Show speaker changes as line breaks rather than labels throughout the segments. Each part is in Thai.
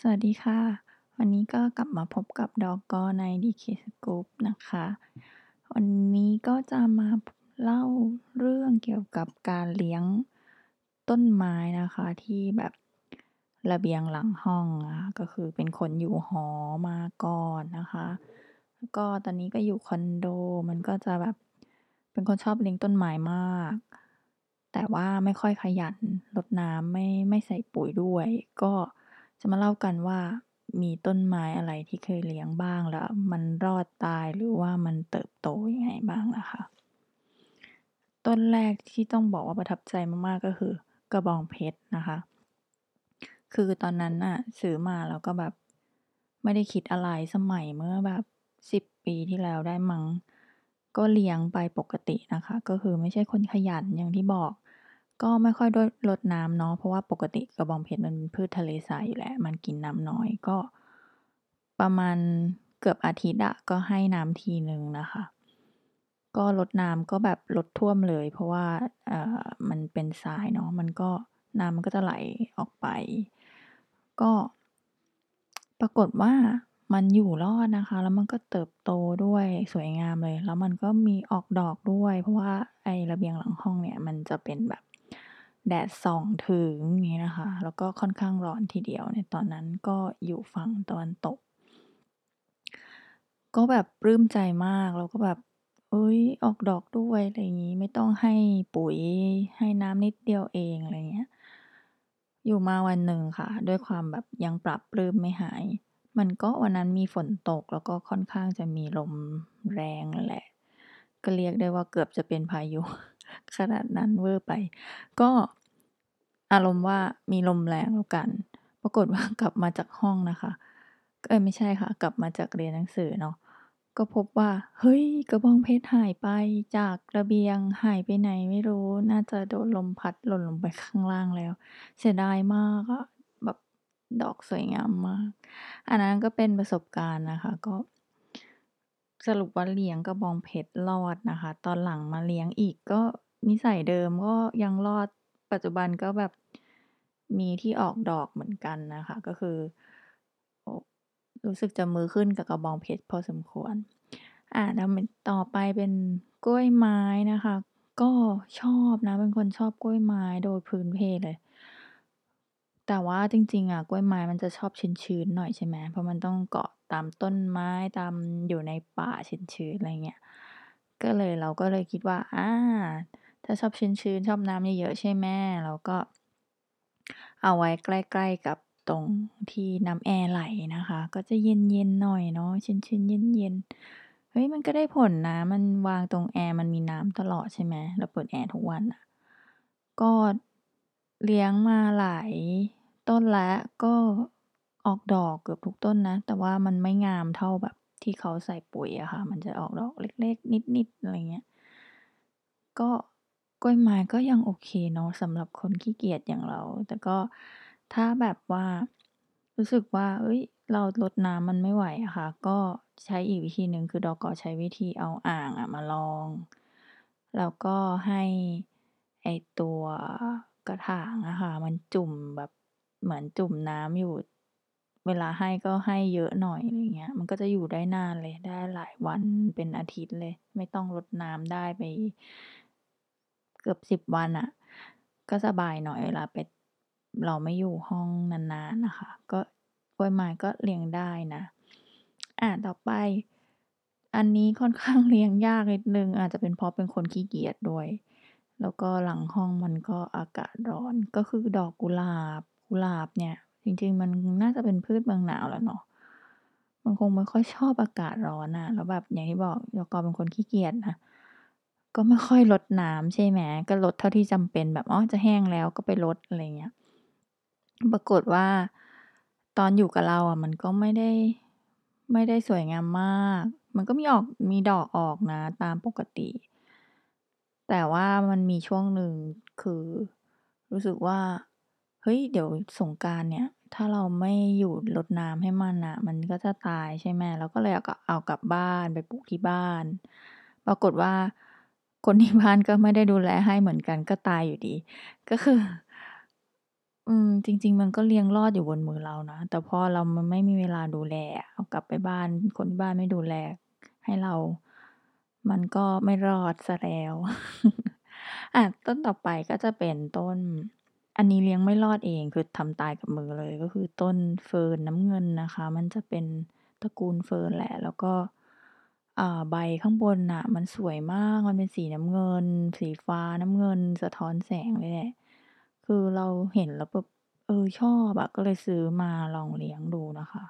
สวัสดีค่ะ วันนี้ก็กลับมาพบกับดอกกใน DK Scoop นะคะ วันนี้ก็จะมาเล่าเรื่องเกี่ยวกับการเลี้ยงต้นไม้นะคะที่แบบระเบียงหลังห้องอะก็คือเป็นคนอยู่หอมาก่อนนะคะแล้วก็ตอนนี้ก็อยู่คอนโดมันก็จะแบบเป็นคนชอบเลี้ยงต้นไม้มาก แต่ว่าไม่ค่อยขยันรดน้ำไม่ไม่ใส่ปุ๋ยด้วย ก็ จะมาเล่ากันว่ามีต้นไม้อะไรที่เคยเลี้ยงบ้างแล้วมันรอดตายหรือว่ามันเติบโตยังไงบ้างนะคะ ต้นแรกที่ต้องบอกว่าประทับใจมากๆก็คือกระบองเพชรนะคะ คือตอนนั้นน่ะซื้อมาแล้วก็แบบไม่ได้คิดอะไรสมัยเมื่อแบบ10ปีที่แล้วได้มั้งก็เลี้ยงไปปกตินะคะ ก็คือไม่ใช่คนขยันอย่างที่บอก ก็ไม่ค่อยได้รดน้ำเนาะ เพราะว่าปกติกระบองเพชรมันเป็นพืชทะเลทรายอยู่แล้ว มันกินน้ำน้อยก็ ประมาณเกือบอาทิตย์อะก็ให้น้ำทีหนึ่งนะคะ ก็รดน้ำก็แบบรดท่วมเลย เพราะว่าเอ่อมันเป็นทรายเนาะมันก็น้ำมันก็จะไหลออกไป ก็ ปรากฏว่ามันอยู่รอดนะคะ แล้วมันก็เติบโตด้วยสวยงามเลย แล้วมันก็มีออกดอกด้วย เพราะว่าไอระเบียงหลังห้องเนี่ย มันจะเป็นแบบ แดดส่องถึงอย่างงี้นะคะ แล้วก็ค่อนข้างร้อนทีเดียวในตอนนั้นก็อยู่ฝั่งตะวันตก ก็แบบปลื้มใจมากแล้วก็แบบเฮ้ยออกดอกด้วยอะไรอย่างนี้ไม่ต้องให้ปุ๋ยให้น้ำนิดเดียวเองอะไรเงี้ยอยู่มาวันหนึ่งค่ะ ด้วยความแบบยังปรับปลื้มไม่หาย มันก็วันนั้นมีฝนตกแล้วก็ค่อนข้างจะมีลมแรงแหละ ก็เรียกได้ว่าเกือบจะเป็นพายุ ขนาดนั้นเวอร์ไป ก็อารมณ์ว่ามีลมแรงแล้วกัน ปรากฏว่ากลับมาจากห้องนะคะ เอ๊ยไม่ใช่ค่ะ กลับมาจากเรียนหนังสือเนาะก็พบว่า เฮ้ย กระบองเพชรหายไปจากระเบียงหายไปไหนไม่รู้ น่าจะโดนลมพัดหล่นลงไปข้างล่างแล้ว เสียดายมากอะแบบดอกสวยงามมาก อันนั้นก็เป็นประสบการณ์นะคะ ก็ สรุปว่าเลี้ยงกระบองเพชรรอดนะคะ ตอนหลังมาเลี้ยงอีกก็ นิสัยเดิมก็ยังรอด ปัจจุบันก็แบบมีที่ออกดอกเหมือนกันนะคะ ก็คือ รู้สึกจะมือขึ้นกับกระบองเพชรพอสมควร อ่าแล้วต่อไปเป็นกล้วยไม้นะคะ ก็ชอบนะ เป็นคนชอบกล้วยไม้โดยพื้นเพเลย แต่ว่าจริงๆอะกล้วยไม้มันจะชอบชื้นๆหน่อยใช่ไหมเพราะมันต้องเกาะตามต้นไม้ตามอยู่ในป่าชื้นๆอะไรเงี้ยก็เลยเราก็เลยคิดว่าอา ถ้าชอบชื้นๆชอบน้ำเยอะๆใช่ไหมเราก็ เอาไว้ใกล้ๆกับตรงที่น้ำแอร์ไหลนะคะ ก็จะเย็นๆหน่อยเนาะชื้นๆเย็นๆเฮ้ยมันก็ได้ผลนะ มันวางตรงแอร์มันมีน้ำตลอดใช่ไหมเราเปิดแอร์ทุกวันน่ะก็เลี้ยงมาหลายต้นแล้วก็ออกดอกเกือบทุกต้นนะ แต่ว่ามันไม่งามเท่าแบบที่เขาใส่ปุ๋ยอะค่ะ มันจะออกดอกเล็กๆ นิดๆอะไรเงี้ย ก็ กล้วยไม้ก็ยังโอเคเนาะสำหรับคนขี้เกียจอย่างเรา แต่ก็ถ้าแบบว่า รู้สึกว่าเฮ้ย เรารดน้ำมันไม่ไหวอะค่ะ ก็ใช้อีกวิธีหนึ่งคือ ดก.ใช้วิธีเอาอ่างอะมารอง แล้วก็ให้ไอ้ตัวกระถางอะค่ะ มันจุ่มแบบเหมือนจุ่มน้ำอยู่ เวลาให้ก็ให้เยอะหน่อย อะไรเงี้ย มันก็จะอยู่ได้นานเลย ได้หลายวัน เป็นอาทิตย์เลย ไม่ต้องรดน้ำ ได้ไป เกือบ10วันอะก็สบายหน่อยเวลาไปเราไม่อยู่ห้องนานๆน่ะคะ ก็กล้วยไม้ก็เลี้ยงได้นะอาต่อไป อันนี้ค่อนข้างเลี้ยงยากนิดนึง อาจจะเป็นเพราะเป็นคนขี้เกียจด้วย แล้วก็หลังห้องมันก็อากาศร้อนก็คือดอกกุหลาบกุหลาบเนี่ย จริงๆ มันน่าจะเป็นพืชเมืองหนาวแหละเนาะมันคงไม่ค่อยชอบอากาศร้อนอะแล้วแบบอย่างที่บอกดก.เป็นคนขี้เกียจนะ ก็ไม่ค่อยรดน้ำใช่ไหม ก็รดเท่าที่จำเป็นแบบอ๋อจะแห้งแล้วก็ไปรดอะไรเงี้ย ปรากฏว่าตอนอยู่กับเราอะมันก็ไม่ได้ไม่ได้สวยงามมาก มันก็มีออกมีดอกออกนะตามปกติ แต่ว่ามันมีช่วงหนึ่งคือ รู้สึกว่า เฮ้ย เดี๋ยวสงกานต์เนี่ย ถ้าเราไม่อยู่รดน้ำให้มันนะมันก็จะตายใช่ไหมเราก็เลยเอากลับเอากลับบ้านไปปลูกที่บ้าน ปรากฏว่า คนที่บ้านก็ไม่ได้ดูแลให้เหมือนกันก็ตายอยู่ดี ก็คือ อืม จริง ๆ มันก็เลี้ยงรอดอยู่บนมือเรานะ แต่พอเรามันไม่มีเวลาดูแลเอากลับไปบ้าน คนที่บ้านไม่ดูแลให้เรา มันก็ไม่รอดเสียแล้วอาต้นต่อไปก็จะเป็นต้น อันนี้เลี้ยงไม่รอดเอง คือทำตายกับมือเลย ก็คือต้นเฟิร์นน้ำเงินนะคะ มันจะเป็นตระกูลเฟิร์นแหละ แล้วก็ อ่า ใบข้างบนน่ะมันสวยมาก มันเป็นสีน้ำเงิน สีฟ้าน้ำเงิน สะท้อนแสงเลยแหละ คือเราเห็นแล้วแบบ เออ ชอบอะ ก็เลยซื้อมาลองเลี้ยงดูนะคะ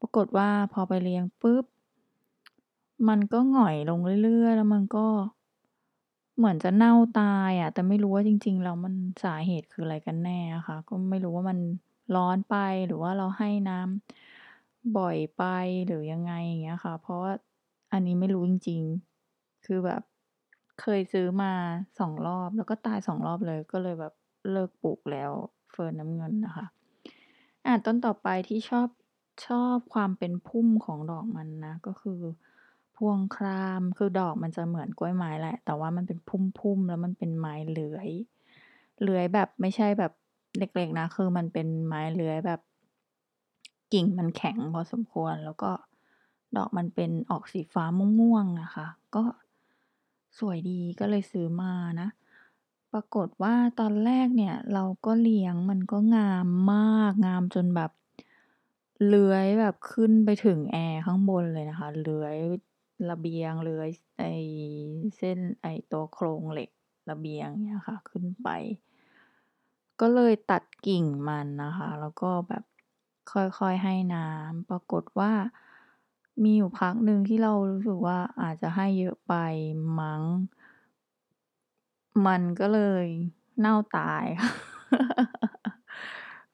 ปรากฏว่าพอไปเลี้ยงปุ๊บ มันก็หง่อยลงเรื่อย ๆ แล้วมันก็ เหมือนจะเน่าตายอะ แต่ไม่รู้ว่าจริง ๆ แล้วมัน สาเหตุคืออะไรกันแน่อะค่ะก็ไม่รู้ว่ามันร้อนไป หรือว่าเราให้น้ำบ่อยไป หรือยังไง อย่างเงี้ยค่ะ เพราะว่า อันนี้ไม่รู้จริง ๆ คือแบบเคยซื้อมา2รอบ แล้วก็ตาย2รอบเลย ก็เลยแบบเลิกปลูกแล้ว เฟิร์นน้ำเงินนะคะ อ่าต้นต่อไปที่ชอบชอบความเป็นพุ่มของดอกมันนะ ก็คือพวงคราม คือดอกมันจะเหมือนกล้วยไม้แหละ แต่ว่ามันเป็นพุ่มๆ แล้วมันเป็นไม้เลื้อย เลื้อยแบบไม่ใช่แบบเล็กๆนะ คือมันเป็นไม้เลื้อยแบบ กิ่งมันแข็งพอสมควร แล้วก็ ดอกมันเป็นออกสีฟ้าม่วงๆอะคะ ก็สวยดีก็เลยซื้อมานะ ปรากฏว่าตอนแรกเนี่ยเราก็เลี้ยงมันก็งามมากงามจนแบบเลื้อยแบบขึ้นไปถึงแอร์ข้างบนเลยนะคะเลื้อยระเบียงเลื้อยไอเส้นไอตัวโครงเหล็กระเบียงเงี้ยค่ะขึ้นไป ก็เลยตัดกิ่งมันนะคะ แล้วก็แบบค่อยๆให้น้ำปรากฏว่า มีอยู่พักหนึ่งที่เรารู้สึกว่าอาจจะให้เยอะไปมั้ง มันก็เลยเน่าตาย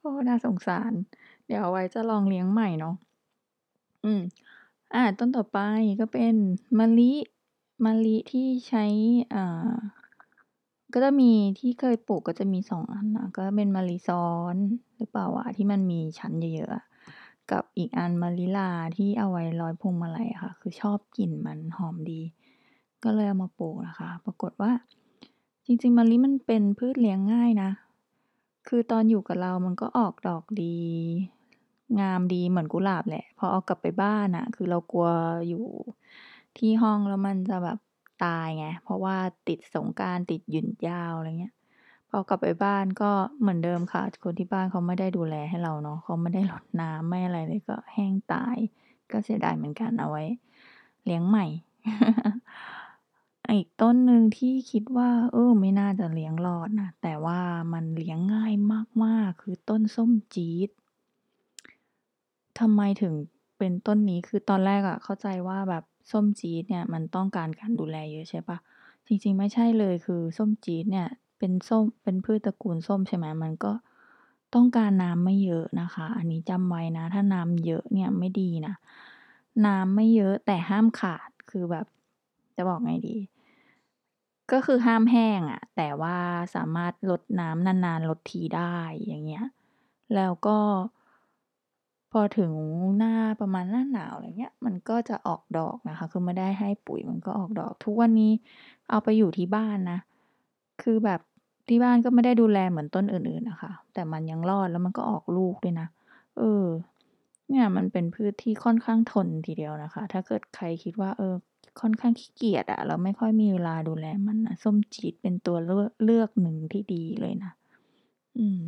โอ้ น่าสงสาร เดี๋ยวเอาไว้จะลองเลี้ยงใหม่เนาะ อืม อ่า ต้นต่อไปก็เป็นมะลิ มะลิที่ใช้ อ่า ก็จะมีที่เคยปลูกก็จะมี 2 อันนะ ก็เป็นมะลิซ้อนหรือเปล่าวะ ที่มันมีชั้นเยอะ ๆ อะ กับอีกอันมะลิลาที่เอาไว้ร้อยพวงมาลัยค่ะ คือชอบกลิ่นมันหอมดี ก็เลยเอามาปลูกนะคะ ปรากฏว่า จริงๆมะลิมันเป็นพืชเลี้ยงง่ายนะ คือตอนอยู่กับเรามันก็ออกดอกดี งามดีเหมือนกุหลาบแหละ พอเอากลับไปบ้านน่ะคือเรากลัวอยู่ที่ห้องแล้วมันจะแบบตายไง เพราะว่าติดสงกานต์ติดหยุ่นยาวอะไรเงี้ย พอกลับไปบ้านก็เหมือนเดิมค่ะ คนที่บ้านเขาไม่ได้ดูแลให้เราเนาะเขาไม่ได้รดน้ำไม่อะไรเลยก็แห้งตาย ก็เสียดายเหมือนกันเอาไว้ เลี้ยงใหม่ อีกต้นหนึ่งที่คิดว่า เออไม่น่าจะเลี้ยงรอดนะแต่ว่ามันเลี้ยงง่ายมากๆ คือต้นส้มจี๊ดทำไมถึงเป็นต้นนี้คือตอนแรกอะเข้าใจว่าแบบส้มจี๊ดเนี่ยมันต้องการการดูแลเยอะใช่ปล่าจริงๆ ไม่ใช่เลยคือส้มจี๊ดเนี่ย เป็นส้ม เป็นพืชตระกูลส้มใช่ไหม มันก็ต้องการน้ำไม่เยอะนะคะ อันนี้จำไว้นะ ถ้าน้ำเยอะเนี่ยไม่ดีนะ น้ำไม่เยอะแต่ห้ามขาด คือแบบ จะบอกไงดี ก็คือห้ามแห้งอะแต่ว่าสามารถรดน้ำนานๆรดทีได้อย่างเงี้ย แล้วก็ พอถึงหน้าประมาณหน้าหนาวอะไรเงี้ย มันก็จะออกดอกนะคะ คือไม่ได้ให้ปุ๋ยมันก็ออกดอก ทุกวันนี้เอาไปอยู่ที่บ้านนะ คือแบบ ที่บ้านก็ไม่ได้ดูแลเหมือนต้นอื่นๆอะคะ แต่มันยังรอดแล้วมันก็ออกลูกด้วยนะ เออ เนี่ยมันเป็นพืชที่ค่อนข้างทนทีเดียวนะคะ ถ้าเกิดใครคิดว่า เออ ค่อนข้างขี้เกียจอะแล้วไม่ค่อยมีเวลาดูแลมันนะส้มจีดเป็นตัวเลือกเลือกหนึ่งที่ดีเลยนะ อืม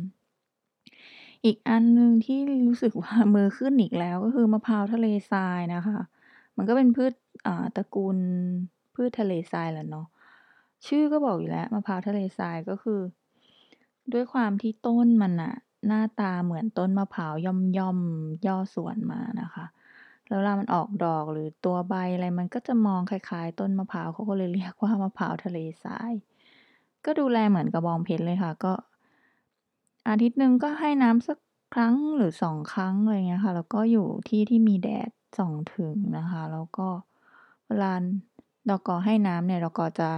อีกอันหนึ่งที่รู้สึกว่ามือขึ้นอีกแล้วก็คือมะพร้าวทะเลทรายนะคะ มันก็เป็นพืชอ่าตระกูลพืชทะเลทรายแหละเนาะ ชื่อก็บอกอยู่แล้วมะพร้าวทะเลทรายก็คือ ด้วยความที่ต้นมันน่ะหน้าตาเหมือนต้นมะพร้าวย่อมๆย่อส่วนมานะคะ แล้วเวลามันออกดอกหรือตัวใบอะไรมันก็จะมองคล้ายๆ ต้นมะพร้าวเขาก็เลยเรียกว่ามะพร้าวทะเลทราย ก็ดูแลเหมือนกระบองเพชรเลยค่ะ ก็ อาทิตย์หนึ่งก็ให้น้ำสักครั้งหรือ2ครั้งอะไรเงี้ยค่ะ แล้วก็อยู่ที่ที่มีแดดส่องถึงนะคะ แล้วก็เวลาดก.ให้น้ำเนี่ยดก.จะ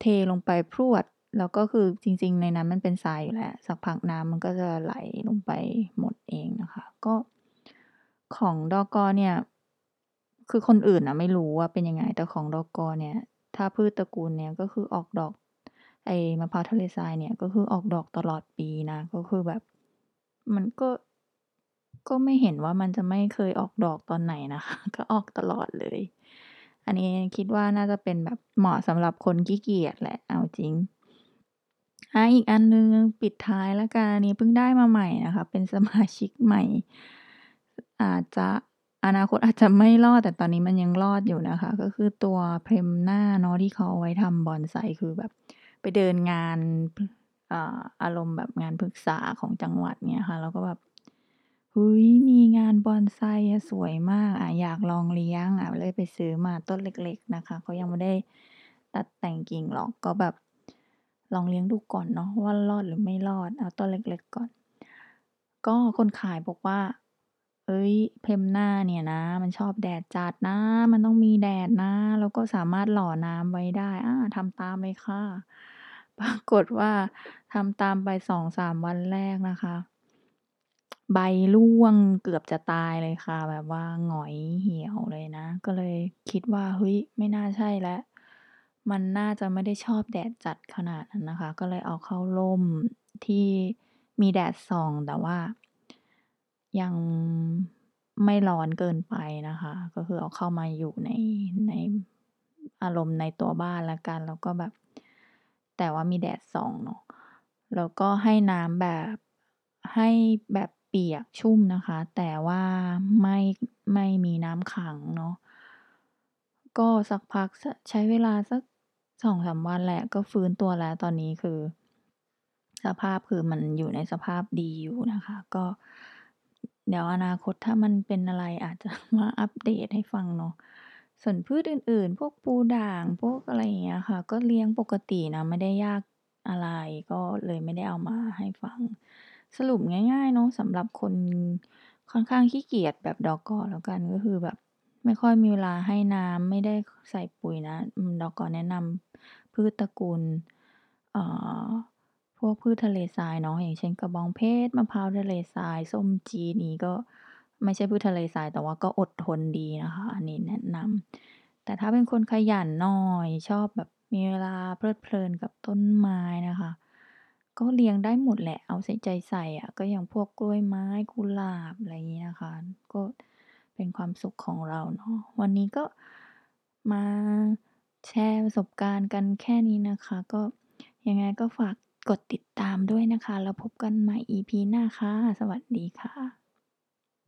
เทลงไปพรวด แล้วก็คือจริงๆ ในนั้นมันเป็นทรายอยู่แล้ว สักพักน้ำมันก็จะไหลลงไปหมดเองนะคะ ก็ของดอกอ.เนี่ย คือคนอื่นนะไม่รู้ว่าเป็นยังไง แต่ของดอกอ.เนี่ย ถ้าพืชตระกูลเนี้ยก็คือออกดอก ไอ้มะพร้าวทะเลทรายเนี่ยก็คือออกดอกตลอดปีนะ ก็คือแบบ มันก็ก็ไม่เห็นว่ามันจะไม่เคยออกดอกตอนไหนนะคะ ก็ออกตลอดเลย อันนี้คิดว่าน่าจะเป็นแบบเหมาะสำหรับคนขี้เกียจแหละเอาจริงอาอีกอันนึงปิดท้ายแล้วกันอันนี้เพิ่งได้มาใหม่นะคะ เป็นสมาชิกใหม่ อาจจะอนาคตอาจจะไม่รอดแต่ตอนนี้มันยังรอดอยู่นะคะ ก็คือตัว Premna เนาะที่เขาไว้ทำบอนไซคือแบบ ไปเดินงานอ่าอารมณ์แบบงานพฤกษาของจังหวัดเงี้ยค่ะ แล้วก็แบบ เฮ้ย มีงานบอนไซอะสวยมากอาอยากลองเลี้ยงอาเลยไปซื้อมาต้นเล็ก ๆ นะคะ เขายังไม่ได้ตัดแต่งกิ่งหรอก ก็แบบลองเลี้ยงดูก่อนเนาะว่ารอดหรือไม่รอด เอาต้นเล็ก ๆ ก่อน ก็คนขายบอกว่า เฮ้ย Premna เนี่ยนะ มันชอบแดดจัดนะ มันต้องมีแดดนะ แล้วก็สามารถหล่อน้ำไว้ได้ อา ทำตามเลยค่ะ ปรากฏว่า ทำตามไป 2-3 วันแรกนะคะ ใบร่วงเกือบจะตายเลยค่ะ แบบว่าหงอยเหี่ยวเลยนะ ก็เลยคิดว่า เฮ้ย ไม่น่าใช่แล้ว มันน่าจะไม่ได้ชอบแดดจัดขนาดนั้นนะคะ ก็เลยเอาเข้าร่มที่มีแดดส่อง แต่ว่ายังไม่ร้อนเกินไปนะคะ ก็คือเอาเข้ามาอยู่ใน ในอารมณ์ในตัวบ้านล้วกัน แล้วก็แบบ แต่ว่ามีแดดส่องเนาะ แล้วก็ให้น้ำแบบ ให้แบบ ปียกชุ่มนะคะ แต่ว่าไม่ไม่มีน้ำขังเนาะก็สักพักใช้เวลาสัก2-3วันแหละก็ฟื้นตัวแล้วตอนนี้คือ สภาพคือมันอยู่ในสภาพดีอยู่นะคะ ก็ เดี๋ยวอนาคตถ้ามันเป็นอะไรอาจจะมาอัปเดตให้ฟังเนาะส่วนพืชอื่นๆ พวกปูด่างพวกอะไรอย่างเงี้ยค่ะ ก็เลี้ยงปกตินะไม่ได้ยากอะไรก็เลยไม่ได้เอามาให้ฟัง สรุปง่ายๆเนาะสำหรับคนค่อนข้างขี้เกียจแบบดอกกอ.แล้วกันก็คือแบบ ไม่ค่อยมีเวลาให้น้ำไม่ได้ใส่ปุ๋ยนะอืมดก.แนะนำพืชตระกูลเอ่อพวกพืชทะเลทรายเนาะอย่างเช่นกระบองเพชรมะพร้าวทะเลทรายส้มจีนี้ก็ไม่ใช่พืชทะเลทราย แต่ว่าก็อดทนดีนะคะ อันนี้แนะนำแต่ถ้าเป็นคนขยันหน่อยชอบแบบมีเวลาเพลิดเพลินกับต้นไม้นะคะ ก็เลี้ยงได้หมดแหละ เอาใส่ใจใส่อะ ก็อย่างพวกกล้วยไม้ กุหลาบ อะไรงี้นะคะ ก็เป็นความสุขของเราเนาะ วันนี้ก็มาแชร์ประสบการณ์กันแค่นี้นะคะ ก็ยังไงก็ฝากกดติดตามด้วยนะคะ แล้วพบกันใหม่ EP หน้าค่ะ สวัสดีค่ะ